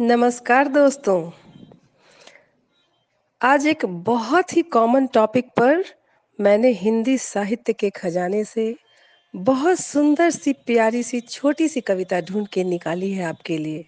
नमस्कार दोस्तों। आज एक बहुत ही कॉमन टॉपिक पर मैंने हिंदी साहित्य के खजाने से बहुत सुंदर सी, प्यारी सी, छोटी सी कविता ढूंढ के निकाली है आपके लिए।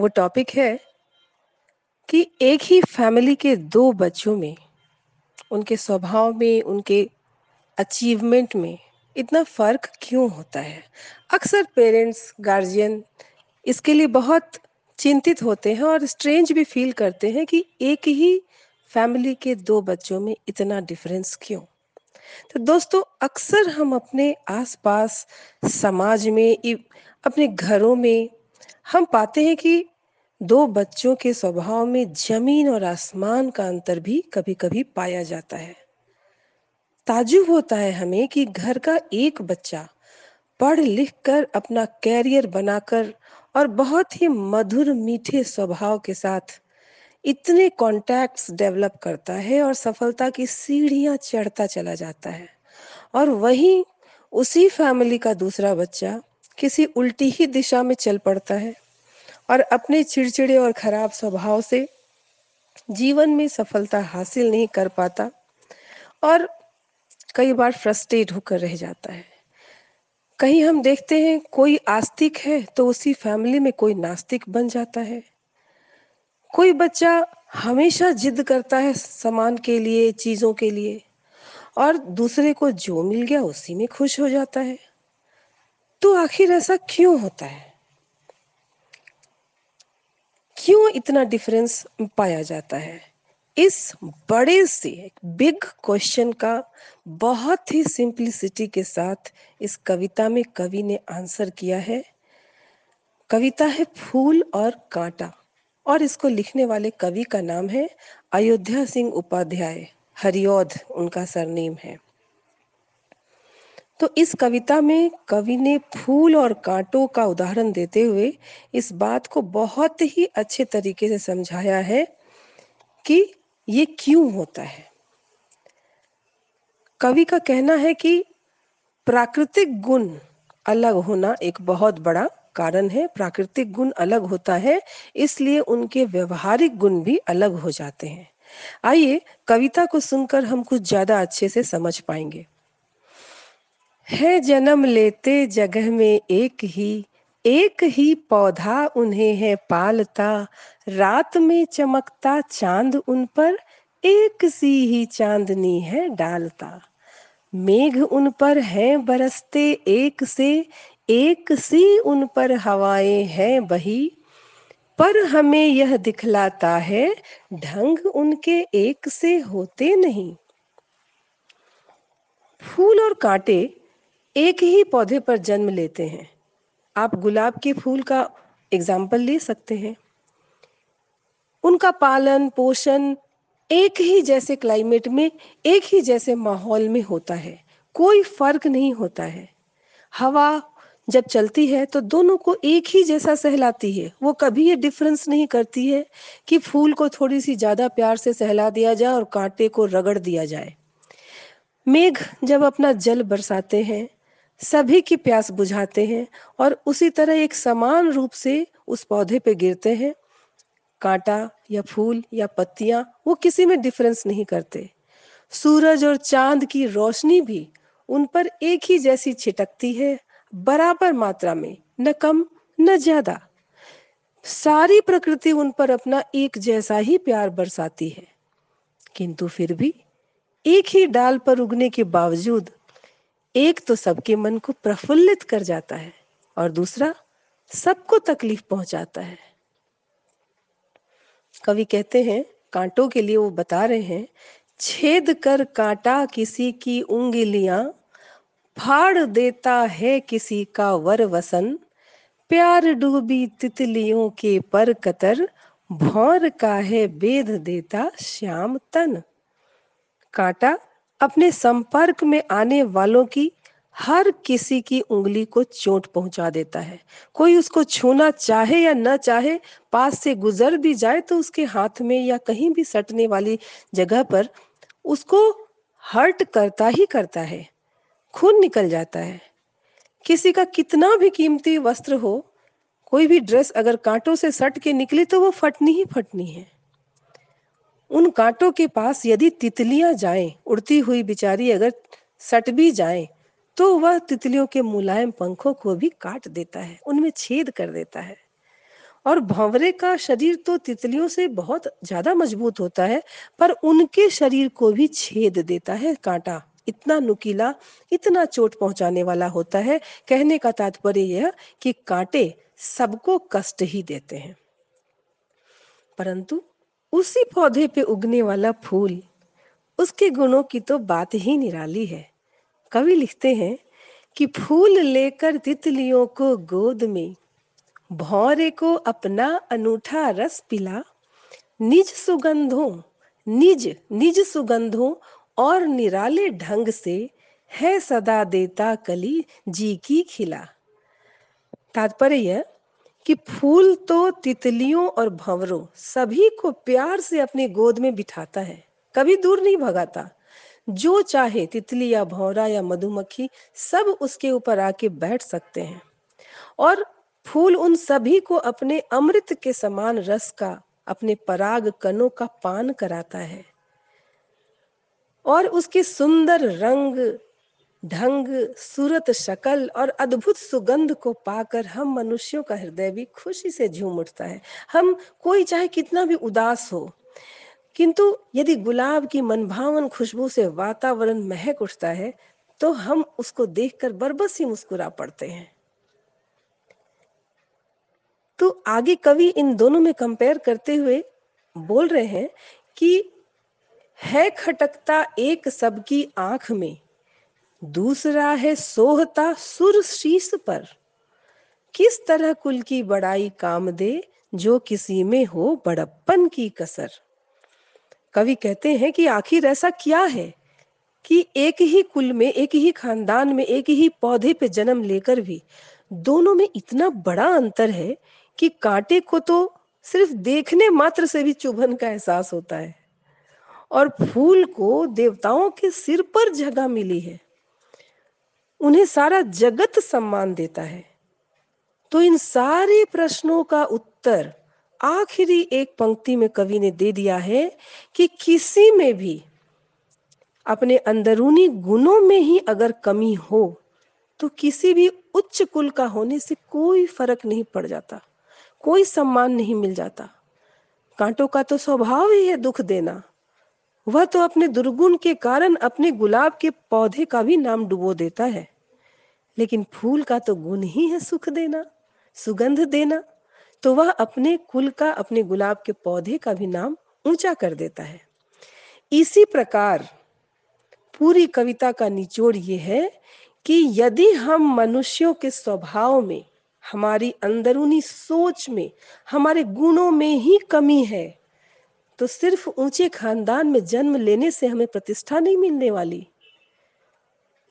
वो टॉपिक है कि एक ही फैमिली के दो बच्चों में, उनके स्वभाव में, उनके अचीवमेंट में इतना फ़र्क क्यों होता है? अक्सर पेरेंट्स गार्जियन इसके लिए बहुत चिंतित होते हैं और स्ट्रेंज भी फील करते हैं कि एक ही फैमिली के दो बच्चों में इतना डिफरेंस क्यों? तो दोस्तों, अक्सर हम अपने आसपास समाज में अपने घरों में हम पाते हैं कि दो बच्चों के स्वभाव में ज़मीन और आसमान का अंतर भी कभी-कभी पाया जाता है। ताजुब होता है हमें कि घर का एक बच्चा पढ़ लिख कर अपना कैरियर बनाकर और बहुत ही मधुर, मीठे स्वभाव के साथ इतने कॉन्टैक्ट्स डेवलप करता है और सफलता की सीढ़ियाँ चढ़ता चला जाता है। और वहीं उसी फैमिली का दूसरा बच्चा किसी उल्टी ही दिशा में चल पड़ता है और अपने चिड़चिड़े और खराब स्वभाव से जीवन में सफलता हासिल नहीं कर पाता और कई बार फ्रस्ट्रेट होकर रह जाता है। कहीं हम देखते हैं कोई आस्तिक है तो उसी फैमिली में कोई नास्तिक बन जाता है। कोई बच्चा हमेशा जिद करता है सामान के लिए, चीज़ों के लिए, और दूसरे को जो मिल गया उसी में खुश हो जाता है। तो आखिर ऐसा क्यों होता है? क्यों इतना डिफरेंस पाया जाता है? इस बड़े से बिग क्वेश्चन का बहुत ही सिंप्लिसिटी के साथ इस कविता में कवि ने आंसर किया है। कविता है फूल और कांटा और इसको लिखने वाले कवि का नाम है अयोध्या सिंह उपाध्याय हरियोध उनका सरनेम है। तो इस कविता में कवि ने फूल और कांटों का उदाहरण देते हुए इस बात को बहुत ही अच्छे तरीके से समझाया है कि ये क्यों होता है? कवि का कहना है कि प्राकृतिक गुण अलग होना एक बहुत बड़ा कारण है। प्राकृतिक गुण अलग होता है, इसलिए उनके व्यवहारिक गुण भी अलग हो जाते हैं। आइए कविता को सुनकर हम कुछ ज़्यादा अच्छे से समझ पाएँगे। है जन्म लेते जगह में एक ही एक ही पौधा उन्हें है पालता, रात में चमकता चाँद उन पर, एक सी ही चांदनी है डालता। मेघ उन पर है बरसते एक से, एक सी उन पर हवाएँ हैं बही। पर हमें यह दिखलाता है, ढंग उनके एक से होते नहीं। फूल और कांटे एक ही पौधे पर जन्म लेते हैं। आप गुलाब के फूल का एग्ज़ाम्पल ले सकते हैं। उनका पालन, पोषण एक ही जैसे क्लाइमेट में, एक ही जैसे माहौल में होता है। कोई फ़र्क नहीं होता है। हवा जब चलती है तो दोनों को एक ही जैसा सहलाती है। वो कभी ये डिफरेंस नहीं करती है कि फूल को थोड़ी सी ज़्यादा प्यार से सहला दिया जाए और कांटे को रगड़ दिया जाए। मेघ जब अपना जल बरसाते हैं सभी की प्यास बुझाते हैं और उसी तरह एक समान रूप से उस पौधे पे गिरते हैं। कांटा या फूल या पत्तियाँ, वो किसी में डिफरेंस नहीं करते। सूरज और चाँद की रोशनी भी उन पर एक ही जैसी छिटकती है, बराबर मात्रा में, न कम, न ज़्यादा। सारी प्रकृति उन पर अपना एक जैसा ही प्यार बरसाती है। किंतु फिर भी एक ही डाल पर उगने के बावजूद एक तो सबके मन को प्रफुल्लित कर जाता है और दूसरा सबको तकलीफ़ पहुंचाता है। कवि कहते हैं, कांटों के लिए वो बता रहे हैं, छेद कर कांटा किसी की उंगलियाँ, फाड़ देता है किसी का वर वसन, प्यार डूबी तितलियों के पर कतर, भौर का है बेद देता श्याम तन। कांटा अपने संपर्क में आने वालों की हर किसी की उंगली को चोट पहुँचा देता है। कोई उसको छूना चाहे या न चाहे, पास से गुजर भी जाए तो उसके हाथ में या कहीं भी सटने वाली जगह पर उसको हर्ट करता ही करता है। खून निकल जाता है। किसी का कितना भी कीमती वस्त्र हो, कोई भी ड्रेस अगर कांटों से सट के निकले तो वो फटनी ही फटनी है। उन कांटों के पास यदि तितलियाँ जाएँ, उड़ती हुई बिचारी अगर सट भी जाएँ तो वह तितलियों के मुलायम पंखों को भी काट देता है, उनमें छेद कर देता है। और भंवरे का शरीर तो तितलियों से बहुत ज़्यादा मज़बूत होता है, पर उनके शरीर को भी छेद देता है कांटा। इतना नुकीला, इतना चोट पहुँचाने वाला होता है। कहने का तात्पर्य यह कि कांटे सबको कष्ट ही देते हैं। परंतु उसी पौधे पे उगने वाला फूल, उसके गुणों की तो बात ही निराली है। कवि लिखते हैं कि फूल लेकर तितलियों को गोद में, भौरे को अपना अनूठा रस पिला। निज सुगंधों, निज निज सुगंधों और निराले ढंग से है सदा देता कली जी की खिला। तात्पर्य कि फूल तो तितलियों और भंवरों सभी को प्यार से अपनी गोद में बिठाता है, कभी दूर नहीं भगाता। जो चाहे तितली या भौरा या मधुमक्खी, सब उसके ऊपर आके बैठ सकते हैं। और फूल उन सभी को अपने अमृत के समान रस का, अपने पराग कनों का पान कराता है। और उसके सुंदर रंग ढंग, सूरत, शकल और अद्भुत सुगंध को पाकर हम मनुष्यों का हृदय भी खुशी से झूम उठता है। हम कोई चाहे कितना भी उदास हो, किंतु यदि गुलाब की मनभावन खुशबू से वातावरण महक उठता है तो हम उसको देखकर बरबस ही मुस्कुरा पड़ते हैं। तो आगे कवि इन दोनों में कंपेयर करते हुए बोल रहे हैं कि है खटकता एक सबकी आँख में दूसरा है सोहता सुर शीश पर। किस तरह कुल की बड़ाई काम दे, जो किसी में हो बड़प्पन की कसर। कवि कहते हैं कि आखिर ऐसा क्या है कि एक ही कुल में, एक ही खानदान में, एक ही पौधे पे जन्म लेकर भी दोनों में इतना बड़ा अंतर है कि कांटे को तो सिर्फ़ देखने मात्र से भी चुभन का एहसास होता है। और फूल को देवताओं के सिर पर जगह मिली है। उन्हें सारा जगत सम्मान देता है। तो इन सारे प्रश्नों का उत्तर आखिरी एक पंक्ति में कवि ने दे दिया है कि किसी में भी अपने अंदरूनी गुणों में ही अगर कमी हो तो किसी भी उच्च कुल का होने से कोई फ़र्क नहीं पड़ जाता, कोई सम्मान नहीं मिल जाता। कांटों का तो स्वभाव ही है दुख देना। वह तो अपने दुर्गुण के कारण अपने गुलाब के पौधे का भी नाम डुबो देता है। लेकिन फूल का तो गुण ही है सुख देना, सुगंध देना। तो वह अपने कुल का, अपने गुलाब के पौधे का भी नाम ऊँचा कर देता है। इसी प्रकार पूरी कविता का निचोड़ ये है कि यदि हम मनुष्यों के स्वभाव में, हमारी अंदरूनी सोच में, हमारे गुणों में ही कमी है तो सिर्फ़ ऊँचे खानदान में जन्म लेने से हमें प्रतिष्ठा नहीं मिलने वाली।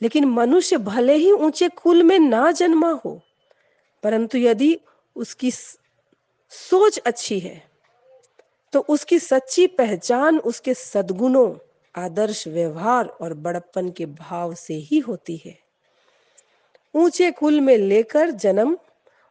लेकिन मनुष्य भले ही ऊँचे कुल में ना जन्मा हो, परंतु यदि उसकी सोच अच्छी है तो उसकी सच्ची पहचान उसके सदगुणों, आदर्श व्यवहार और बड़प्पन के भाव से ही होती है। ऊँचे कुल में लेकर जन्म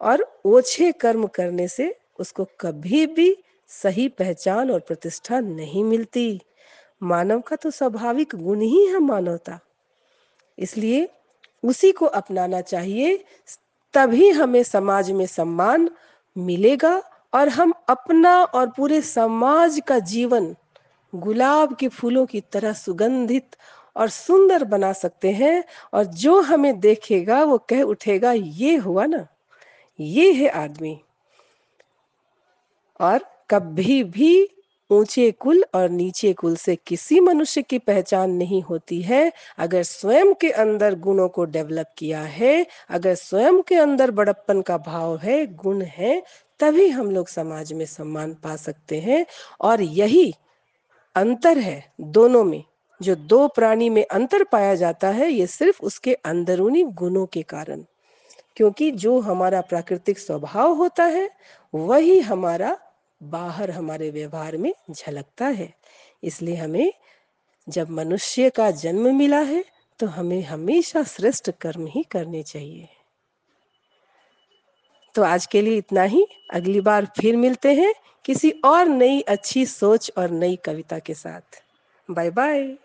और ओछे कर्म करने से उसको कभी भी सही पहचान और प्रतिष्ठा नहीं मिलती। मानव का तो स्वाभाविक गुण ही है मानवता। इसलिए उसी को अपनाना चाहिए, तभी हमें समाज में सम्मान मिलेगा और हम अपना और पूरे समाज का जीवन गुलाब के फूलों की तरह सुगंधित और सुंदर बना सकते हैं और जो हमें देखेगा, वो कह उठेगा, ये हुआ ना, ये है आदमी। और कभी भी ऊँचे कुल और नीचे कुल से किसी मनुष्य की पहचान नहीं होती है। अगर स्वयं के अंदर गुणों को डेवलप किया है, अगर स्वयं के अंदर बड़प्पन का भाव है, गुण है, तभी हम लोग समाज में सम्मान पा सकते हैं। और यही अंतर है दोनों में। जो दो प्राणी में अंतर पाया जाता है, ये सिर्फ़ उसके अंदरूनी गुणों के कारण। क्योंकि जो हमारा प्राकृतिक स्वभाव होता है, वही हमारा बाहर हमारे व्यवहार में झलकता है। इसलिए हमें जब मनुष्य का जन्म मिला है तो हमें हमेशा श्रेष्ठ कर्म ही करने चाहिए। तो आज के लिए इतना ही। अगली बार फिर मिलते हैं किसी और नई अच्छी सोच और नई कविता के साथ। Bye bye